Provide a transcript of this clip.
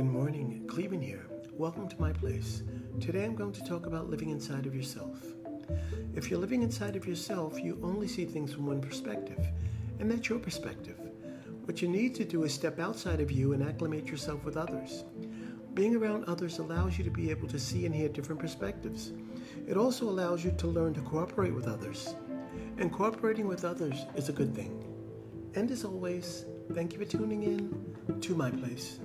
Good morning, Clevin here. welcome to my place. Today I'm going to talk about living inside of yourself. If you're living inside of yourself, you only see things from one perspective, and that's your perspective. What you need to do is step outside of you and acclimate yourself with others. Being around others allows you to be able to see and hear different perspectives. It also allows you to learn to cooperate with others. And cooperating with others is a good thing. And as always, thank you for tuning in to my place.